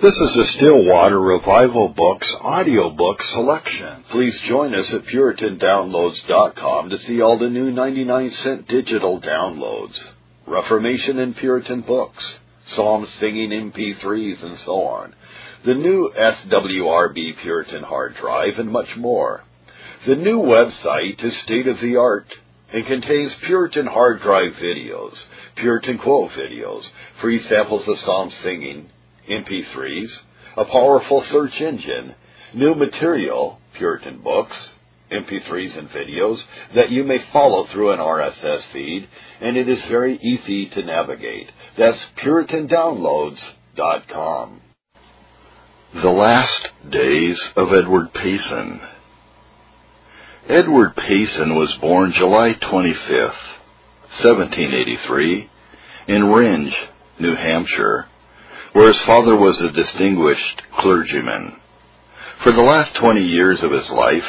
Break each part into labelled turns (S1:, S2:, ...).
S1: This is a Stillwater Revival Books audiobook selection. Please join us at PuritanDownloads.com to see all the new 99 cent digital downloads, Reformation and Puritan books, Psalm singing MP3s, and so on, the new SWRB Puritan hard drive, and much more. The new website is state of the art and contains Puritan hard drive videos, Puritan quote videos, free samples of Psalm singing, MP3s, a powerful search engine, new material, Puritan books, MP3s and videos that you may follow through an RSS feed, and it is very easy to navigate. That's PuritanDownloads.com. The Last Days of Edward Payson. Edward Payson was born July 25th, 1783, in Rindge, New Hampshire where his father was a distinguished clergyman. For the last 20 years of his life,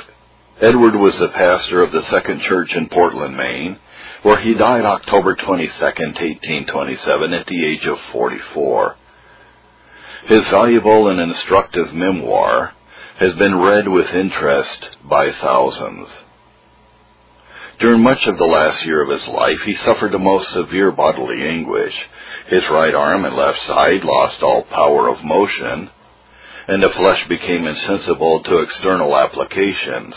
S1: Edward was the pastor of the Second Church in Portland, Maine, where he died October 22, 1827, at the age of 44. His valuable and instructive memoir has been read with interest by thousands. During much of the last year of his life, he suffered the most severe bodily anguish. His right arm and left side lost all power of motion, and the flesh became insensible to external applications,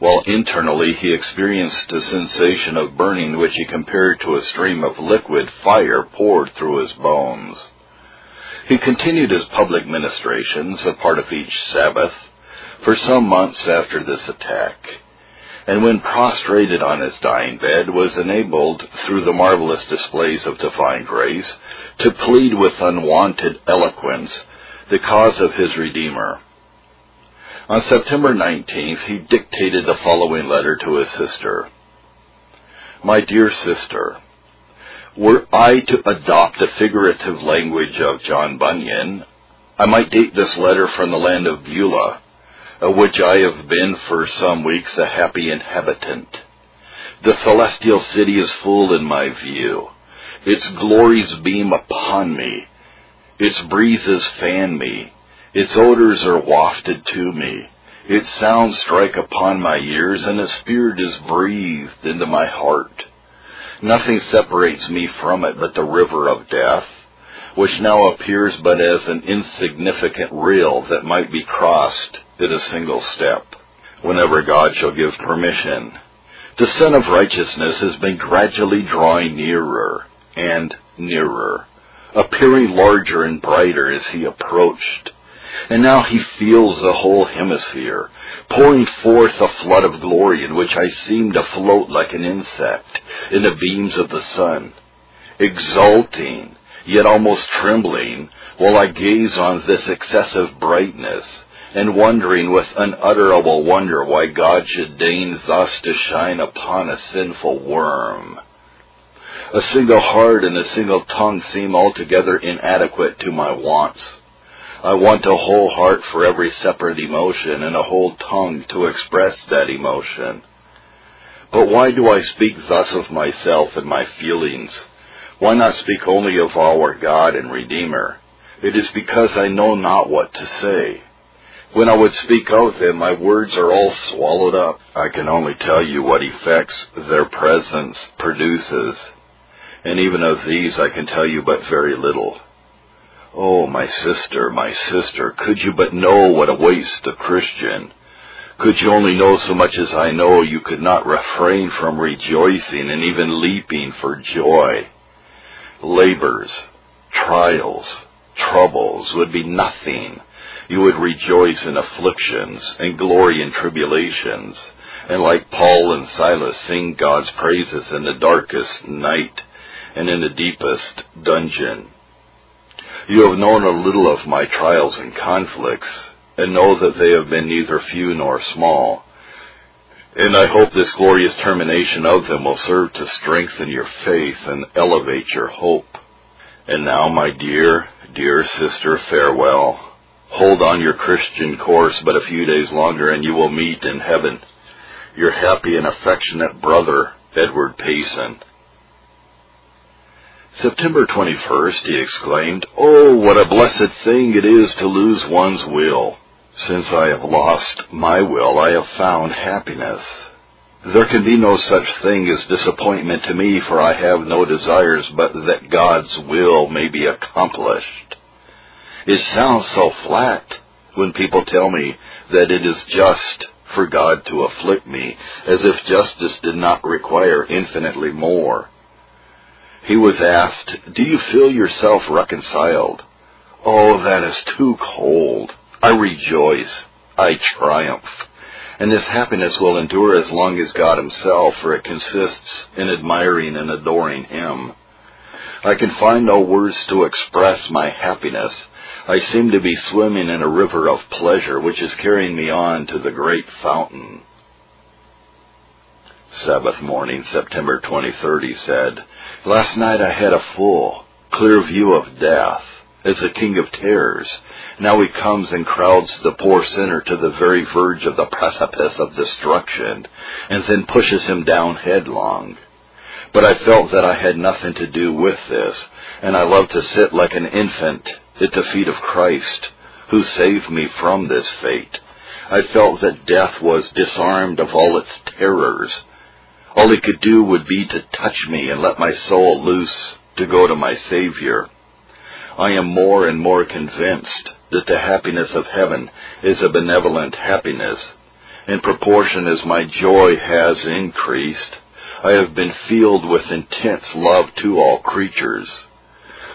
S1: while internally he experienced a sensation of burning which he compared to a stream of liquid fire poured through his bones. He continued his public ministrations, a part of each Sabbath, for some months after this attack and when prostrated on his dying bed, was enabled, through the marvelous displays of divine grace, to plead with unwonted eloquence the cause of his Redeemer. On September 19th, he dictated the following letter to his sister. My dear sister, were I to adopt the figurative language of John Bunyan, I might date this letter from the land of Beulah, of which I have been for some weeks a happy inhabitant. The celestial city is full in my view. Its glories beam upon me. Its breezes fan me. Its odors are wafted to me. Its sounds strike upon my ears, and its spirit is breathed into my heart. Nothing separates me from it but the river of death, which now appears but as an insignificant rill that might be crossed in a single step, whenever God shall give permission. The Sun of Righteousness has been gradually drawing nearer and nearer, appearing larger and brighter as he approached. And now he feels the whole hemisphere, pouring forth a flood of glory in which I seem to float like an insect in the beams of the sun, exulting, yet almost trembling, while I gaze on this excessive brightness, and wondering with unutterable wonder why God should deign thus to shine upon a sinful worm. A single heart and a single tongue seem altogether inadequate to my wants. I want a whole heart for every separate emotion and a whole tongue to express that emotion. But why do I speak thus of myself and my feelings? Why not speak only of our God and Redeemer? It is because I know not what to say. When I would speak of them, my words are all swallowed up. I can only tell you what effects their presence produces, and even of these I can tell you but very little. Oh, my sister, my sister, could you but know what awaits the Christian? Could you only know so much as I know, you could not refrain from rejoicing and even leaping for joy. Labors, trials, troubles would be nothing you would rejoice in afflictions and glory in tribulations, and like Paul and Silas sing God's praises in the darkest night and in the deepest dungeon. You have known a little of my trials and conflicts, and know that they have been neither few nor small. And I hope this glorious termination of them will serve to strengthen your faith and elevate your hope. And now, my dear, dear sister, farewell. Hold on your Christian course but a few days longer and you will meet in heaven your happy and affectionate brother, Edward Payson. September 21st, he exclaimed, Oh, what a blessed thing it is to lose one's will. Since I have lost my will, I have found happiness. There can be no such thing as disappointment to me, for I have no desires but that God's will may be accomplished. It sounds so flat when people tell me that it is just for God to afflict me, as if justice did not require infinitely more. He was asked, Do you feel yourself reconciled? Oh, that is too cold. I rejoice. I triumph. And this happiness will endure as long as God Himself, for it consists in admiring and adoring Him. I can find no words to express my happiness. I seem to be swimming in a river of pleasure which is carrying me on to the great fountain. Sabbath morning, September 23rd, he said, Last night I had a full, clear view of death as the king of terrors. Now he comes and crowds the poor sinner to the very verge of the precipice of destruction, and then pushes him down headlong. But I felt that I had nothing to do with this, and I loved to sit like an infant at the feet of Christ, who saved me from this fate. I felt that death was disarmed of all its terrors. All he could do would be to touch me and let my soul loose to go to my Savior. I am more and more convinced that the happiness of heaven is a benevolent happiness. In proportion as my joy has increased, I have been filled with intense love to all creatures.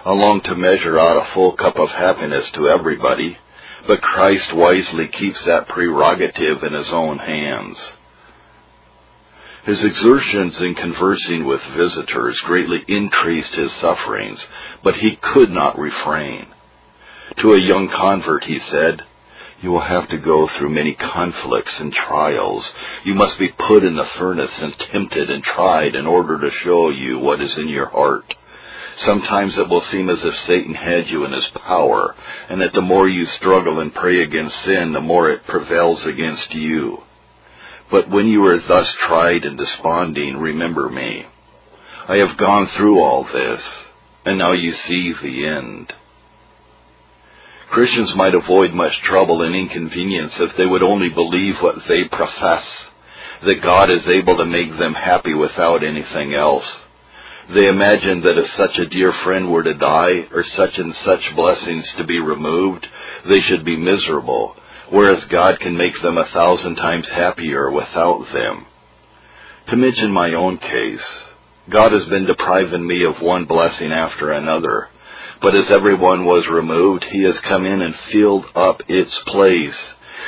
S1: I long to measure out a full cup of happiness to everybody, but Christ wisely keeps that prerogative in his own hands. His exertions in conversing with visitors greatly increased his sufferings, but he could not refrain. To a young convert he said, You will have to go through many conflicts and trials. You must be put in the furnace and tempted and tried in order to show you what is in your heart. Sometimes it will seem as if Satan had you in his power, and that the more you struggle and pray against sin, the more it prevails against you. But when you are thus tried and desponding, remember me. I have gone through all this, and now you see the end. Christians might avoid much trouble and inconvenience if they would only believe what they profess, that God is able to make them happy without anything else. They imagine that if such a dear friend were to die, or such and such blessings to be removed, they should be miserable, whereas God can make them a thousand times happier without them. To mention my own case, God has been depriving me of one blessing after another, but as everyone was removed, He has come in and filled up its place.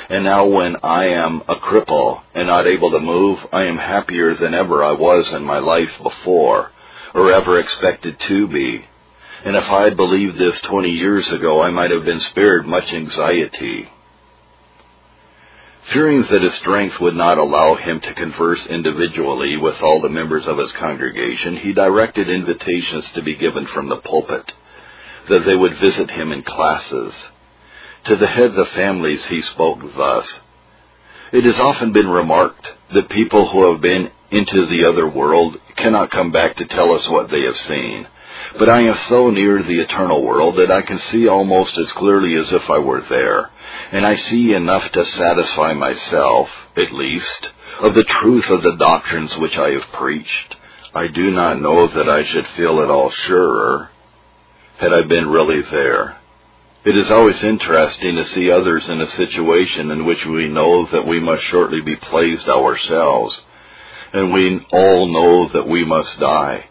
S1: And now when I am a cripple and not able to move, I am happier than ever I was in my life before, or ever expected to be. And if I had believed this twenty years ago, I might have been spared much anxiety. Fearing that his strength would not allow him to converse individually with all the members of his congregation, he directed invitations to be given from the pulpit, that they would visit him in classes. To the heads of families he spoke thus, It has often been remarked that people who have been into the other world cannot come back to tell us what they have seen. But I am so near the eternal world that I can see almost as clearly as if I were there, and I see enough to satisfy myself, at least, of the truth of the doctrines which I have preached. I do not know that I should feel at all surer had I been really there. It is always interesting to see others in a situation in which we know that we must shortly be placed ourselves, and we all know that we must die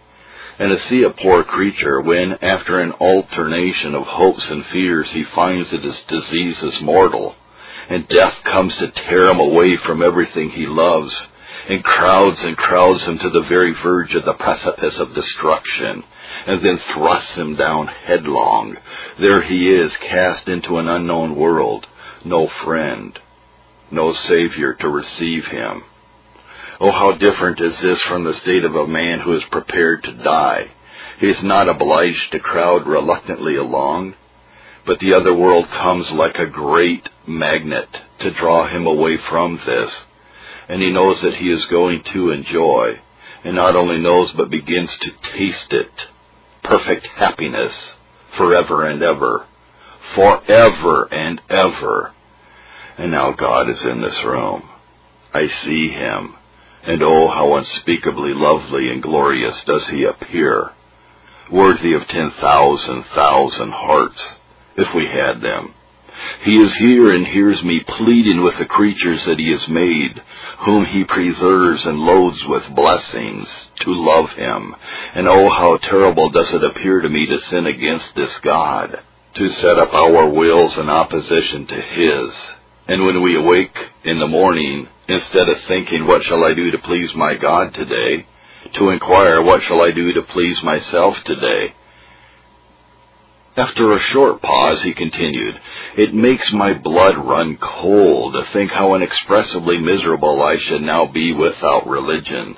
S1: and to see a poor creature when, after an alternation of hopes and fears, he finds that his disease is mortal, and death comes to tear him away from everything he loves, and crowds and crowds him to the very verge of the precipice of destruction, and then thrusts him down headlong. There he is, cast into an unknown world, no friend, no Savior to receive him. Oh, how different is this from the state of a man who is prepared to die. He is not obliged to crowd reluctantly along, but the other world comes like a great magnet to draw him away from this, and he knows that he is going to enjoy, and not only knows but begins to taste it. perfect happiness forever and ever. Forever and ever. And now God is in this room. I see him. And oh, how unspeakably lovely and glorious does he appear. Worthy of ten thousand thousand hearts, if we had them. He is here and hears me pleading with the creatures that he has made, whom he preserves and loads with blessings, to love him. And oh, how terrible does it appear to me to sin against this God, to set up our wills in opposition to his. And when we awake in the morning, instead of thinking, what shall I do to please my God today, to inquire, what shall I do to please myself today? After a short pause, he continued, It makes my blood run cold to think how inexpressibly miserable I should now be without religion.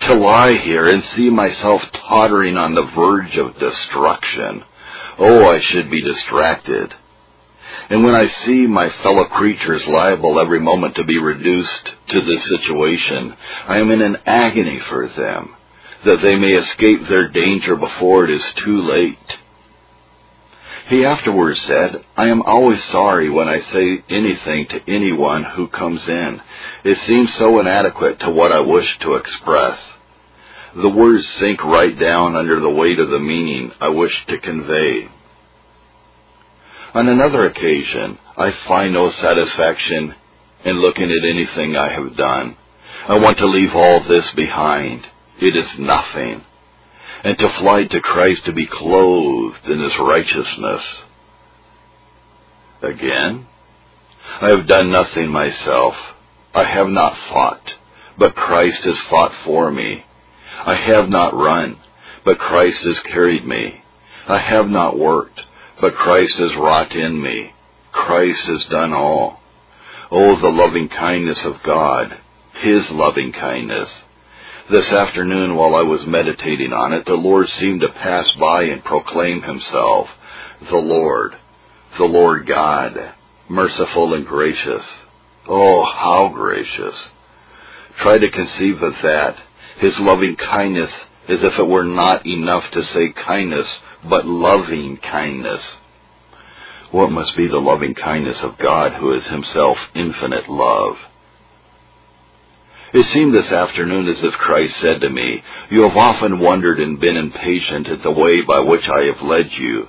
S1: To lie here and see myself tottering on the verge of destruction. Oh, I should be distracted. And when I see my fellow creatures liable every moment to be reduced to this situation, I am in an agony for them, that they may escape their danger before it is too late. He afterwards said, I am always sorry when I say anything to anyone who comes in. It seems so inadequate to what I wish to express. The words sink right down under the weight of the meaning I wish to convey. On another occasion, I find no satisfaction in looking at anything I have done. I want to leave all this behind. It is nothing and to fly to Christ to be clothed in his righteousness. Again, I have done nothing myself. I have not fought, but Christ has fought for me. I have not run, but Christ has carried me. I have not worked, but Christ has wrought in me. Christ has done all. Oh, the loving kindness of God, His loving kindness. This afternoon, while I was meditating on it, the Lord seemed to pass by and proclaim himself, the Lord, the Lord God, merciful and gracious. Oh, how gracious. Try to conceive of that, his loving kindness, as if it were not enough to say kindness, but loving kindness. What must be the loving kindness of God who is himself infinite love? It seemed this afternoon as if Christ said to me, You have often wondered and been impatient at the way by which I have led you,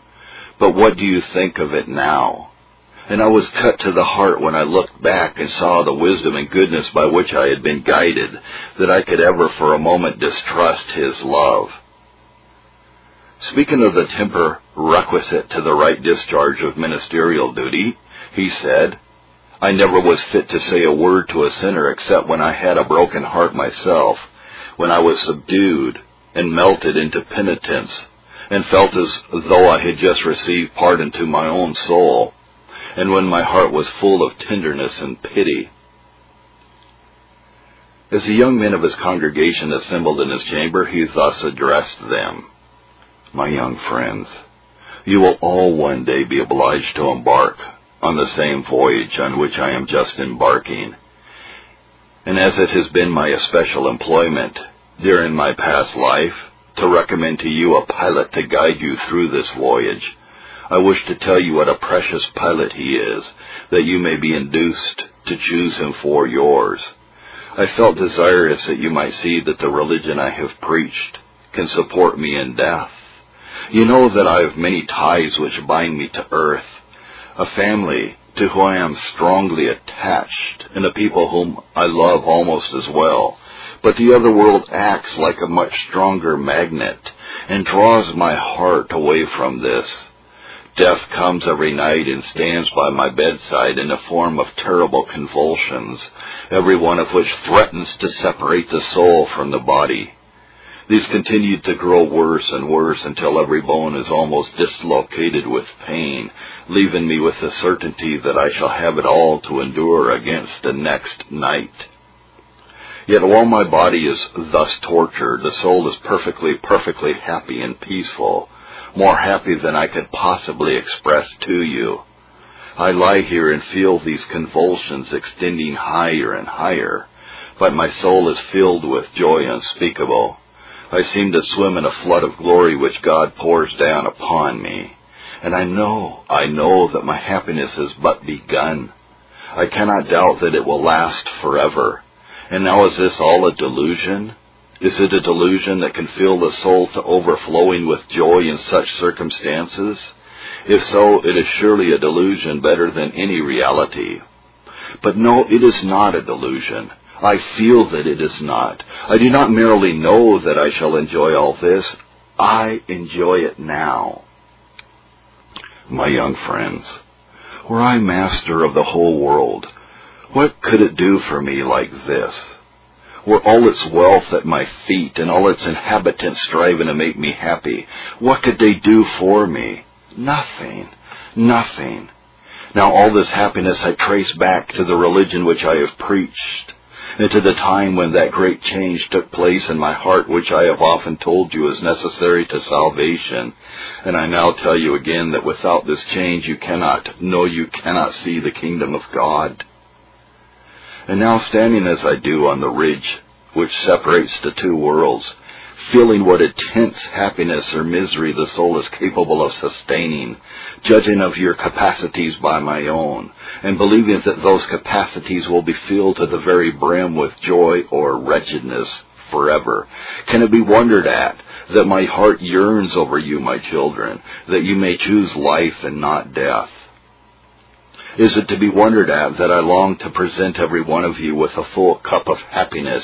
S1: but what do you think of it now? And I was cut to the heart when I looked back and saw the wisdom and goodness by which I had been guided, that I could ever for a moment distrust His love. Speaking of the temper requisite to the right discharge of ministerial duty, he said, I never was fit to say a word to a sinner except when I had a broken heart myself, when I was subdued and melted into penitence, and felt as though I had just received pardon to my own soul, and when my heart was full of tenderness and pity. As the young men of his congregation assembled in his chamber, he thus addressed them, My young friends, you will all one day be obliged to embark on the same voyage on which I am just embarking. And as it has been my especial employment during my past life to recommend to you a pilot to guide you through this voyage, I wish to tell you what a precious pilot he is, that you may be induced to choose him for yours. I felt desirous that you might see that the religion I have preached can support me in death. You know that I have many ties which bind me to earth, a family to whom I am strongly attached, and a people whom I love almost as well. But the other world acts like a much stronger magnet and draws my heart away from this. Death comes every night and stands by my bedside in a form of terrible convulsions, every one of which threatens to separate the soul from the body. These continued to grow worse and worse until every bone is almost dislocated with pain, leaving me with the certainty that I shall have it all to endure against the next night. Yet while my body is thus tortured, the soul is perfectly, perfectly happy and peaceful, more happy than I could possibly express to you. I lie here and feel these convulsions extending higher and higher, but my soul is filled with joy unspeakable I seem to swim in a flood of glory which God pours down upon me. And I know, I know that my happiness has but begun. I cannot doubt that it will last forever. And now is this all a delusion? Is it a delusion that can fill the soul to overflowing with joy in such circumstances? If so, it is surely a delusion better than any reality. But no, it is not a delusion. I feel that it is not. I do not merely know that I shall enjoy all this. I enjoy it now. My young friends, were I master of the whole world, what could it do for me like this? Were all its wealth at my feet and all its inhabitants striving to make me happy, what could they do for me? Nothing. Nothing. Now all this happiness I trace back to the religion which I have preached, and to the time when that great change took place in my heart which I have often told you is necessary to salvation. And I now tell you again that without this change you cannot, no you cannot see the kingdom of God. And now standing as I do on the ridge which separates the two worlds, feeling what intense happiness or misery the soul is capable of sustaining, judging of your capacities by my own, and believing that those capacities will be filled to the very brim with joy or wretchedness forever. Can it be wondered at that my heart yearns over you, my children, that you may choose life and not death? Is it to be wondered at that I long to present every one of you with a full cup of happiness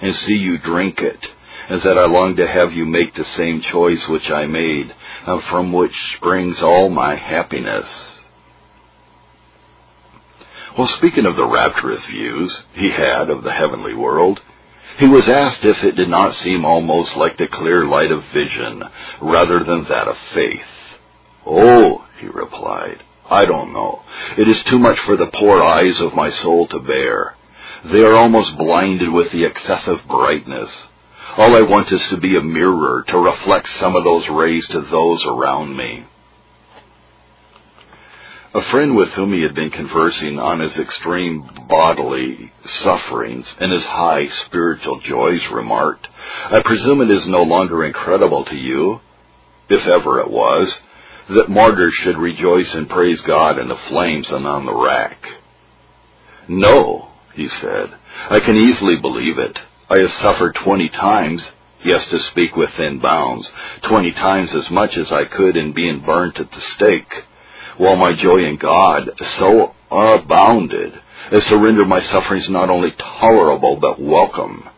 S1: and see you drink it? And that I long to have you make the same choice which I made, and from which springs all my happiness. Well, speaking of the rapturous views he had of the heavenly world, he was asked if it did not seem almost like the clear light of vision rather than that of faith. Oh, he replied, I don't know. It is too much for the poor eyes of my soul to bear. They are almost blinded with the excessive brightness. All I want is to be a mirror to reflect some of those rays to those around me. A friend with whom he had been conversing on his extreme bodily sufferings and his high spiritual joys remarked, I presume it is no longer incredible to you, if ever it was, that martyrs should rejoice and praise God in the flames and on the rack. No, he said, I can easily believe it. I have suffered twenty times, yes, to speak within bounds, twenty times as much as I could in being burnt at the stake, while my joy in God so abounded as to render my sufferings not only tolerable but welcome.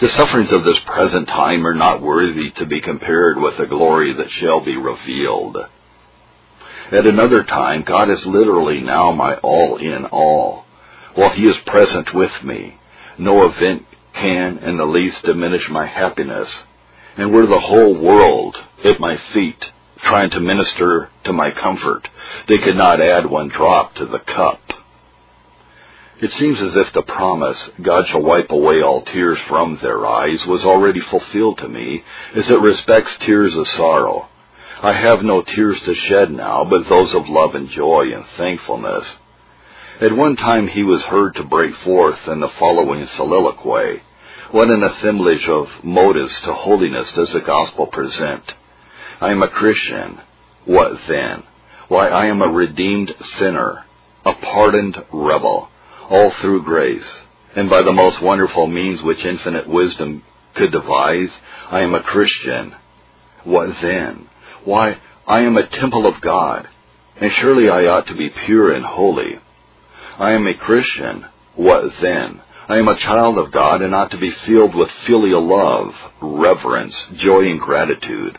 S1: The sufferings of this present time are not worthy to be compared with the glory that shall be revealed. At another time, God is literally now my all in all. While He is present with me, no event can in the least diminish my happiness, and were the whole world at my feet trying to minister to my comfort, they could not add one drop to the cup. It seems as if the promise, God shall wipe away all tears from their eyes, was already fulfilled to me, as it respects tears of sorrow. I have no tears to shed now, but those of love and joy and thankfulness. At one time he was heard to break forth in the following soliloquy. What an assemblage of motives to holiness does the gospel present? I am a Christian. What then? Why, I am a redeemed sinner, a pardoned rebel, all through grace, and by the most wonderful means which infinite wisdom could devise, I am a Christian. What then? Why, I am a temple of God, and surely I ought to be pure and holy. I am a Christian. What then? I am a child of God and ought to be filled with filial love, reverence, joy, and gratitude.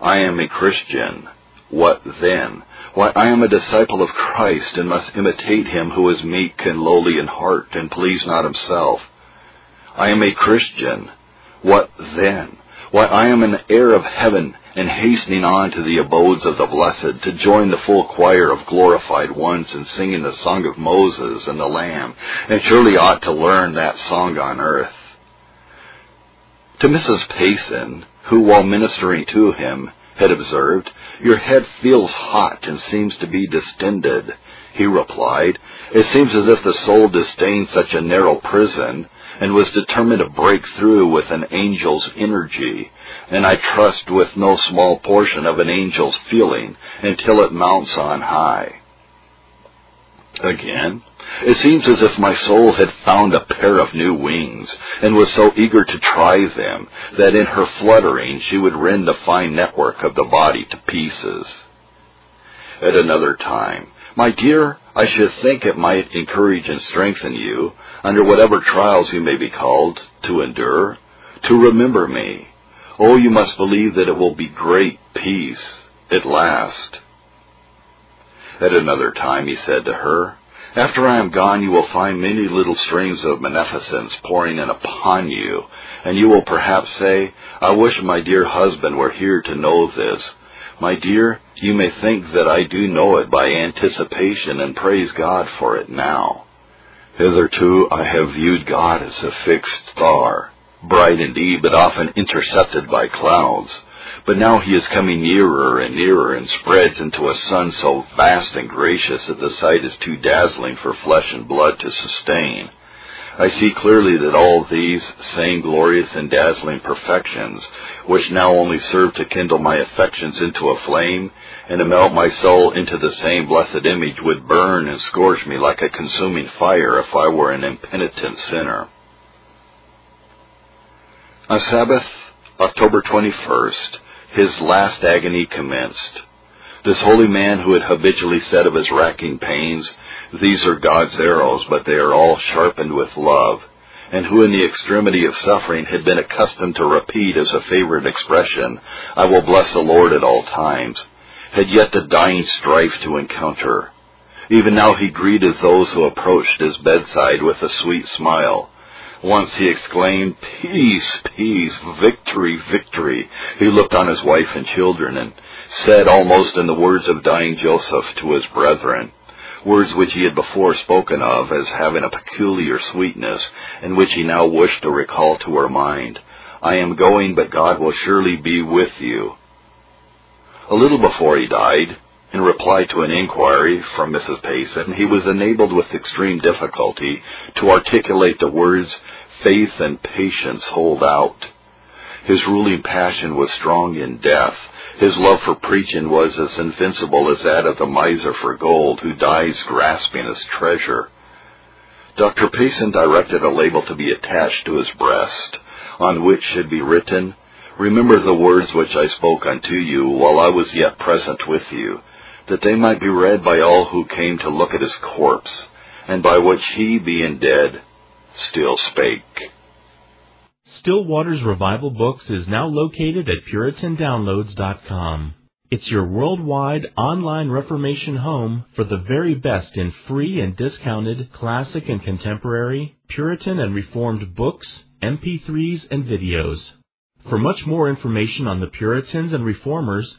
S1: I am a Christian. What then? Why, I am a disciple of Christ and must imitate him who is meek and lowly in heart and please not himself. I am a Christian. What then? Why, I am an heir of heaven and hastening on to the abodes of the blessed to join the full choir of glorified ones in singing the song of Moses and the Lamb, and surely ought to learn that song on earth. To Mrs. Payson, who while ministering to him had observed, Your head feels hot and seems to be distended. He replied, It seems as if the soul disdained such a narrow prison and was determined to break through with an angel's energy, and I trust with no small portion of an angel's feeling until it mounts on high. Again, it seems as if my soul had found a pair of new wings, and was so eager to try them that in her fluttering she would rend the fine network of the body to pieces. At another time, my dear, I should think it might encourage and strengthen you, under whatever trials you may be called to endure, to remember me. Oh, you must believe that it will be great peace at last. At another time he said to her, After I am gone you will find many little streams of beneficence pouring in upon you, and you will perhaps say, I wish my dear husband were here to know this. My dear, you may think that I do know it by anticipation and praise God for it now. Hitherto I have viewed God as a fixed star, bright indeed, but often intercepted by clouds. But now he is coming nearer and nearer and spreads into a sun so vast and gracious that the sight is too dazzling for flesh and blood to sustain. I see clearly that all these same glorious and dazzling perfections, which now only serve to kindle my affections into a flame, and to melt my soul into the same blessed image, would burn and scorch me like a consuming fire if I were an impenitent sinner. On Sabbath, October 21st, his last agony commenced. This holy man who had habitually said of his racking pains, These are God's arrows, but they are all sharpened with love, and who in the extremity of suffering had been accustomed to repeat as a favorite expression, I will bless the Lord at all times, had yet the dying strife to encounter. Even now he greeted those who approached his bedside with a sweet smile, once he exclaimed, Peace, peace, victory, victory. He looked on his wife and children and said almost in the words of dying Joseph to his brethren, words which he had before spoken of as having a peculiar sweetness, and which he now wished to recall to her mind, I am going, but God will surely be with you. A little before he died, in reply to an inquiry from Mrs. Payson, he was enabled with extreme difficulty to articulate the words, faith and patience hold out. His ruling passion was strong in death. His love for preaching was as invincible as that of the miser for gold who dies grasping his treasure. Dr. Payson directed a label to be attached to his breast, on which should be written, Remember the words which I spoke unto you while I was yet present with you that they might be read by all who came to look at his corpse, and by which he, being dead, still spake.
S2: Still Waters Revival Books is now located at PuritanDownloads.com. It's your worldwide online Reformation home for the very best in free and discounted classic and contemporary, Puritan and Reformed books, MP3s, and videos. For much more information on the Puritans and Reformers,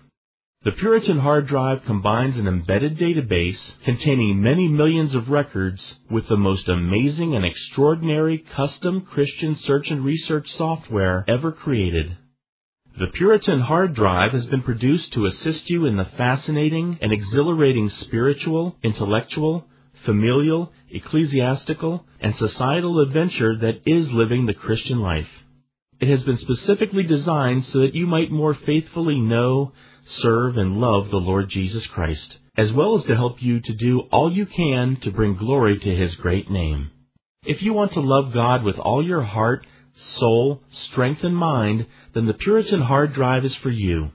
S2: The Puritan hard drive combines an embedded database containing many millions of records with the most amazing and extraordinary custom Christian search and research software ever created. The Puritan hard drive has been produced to assist you in the fascinating and exhilarating spiritual, intellectual, familial, ecclesiastical, and societal adventure that is living the Christian life. It has been specifically designed so that you might more faithfully know, serve, and love the Lord Jesus Christ, as well as to help you to do all you can to bring glory to His great name. If you want to love God with all your heart, soul, strength, and mind, then the Puritan hard drive is for you.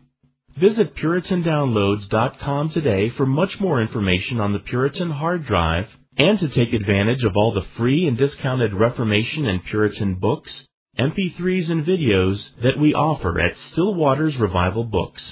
S2: Visit PuritanDownloads.com today for much more information on the Puritan hard drive and to take advantage of all the free and discounted Reformation and Puritan books, MP3s, and videos that we offer at Still Waters Revival Books.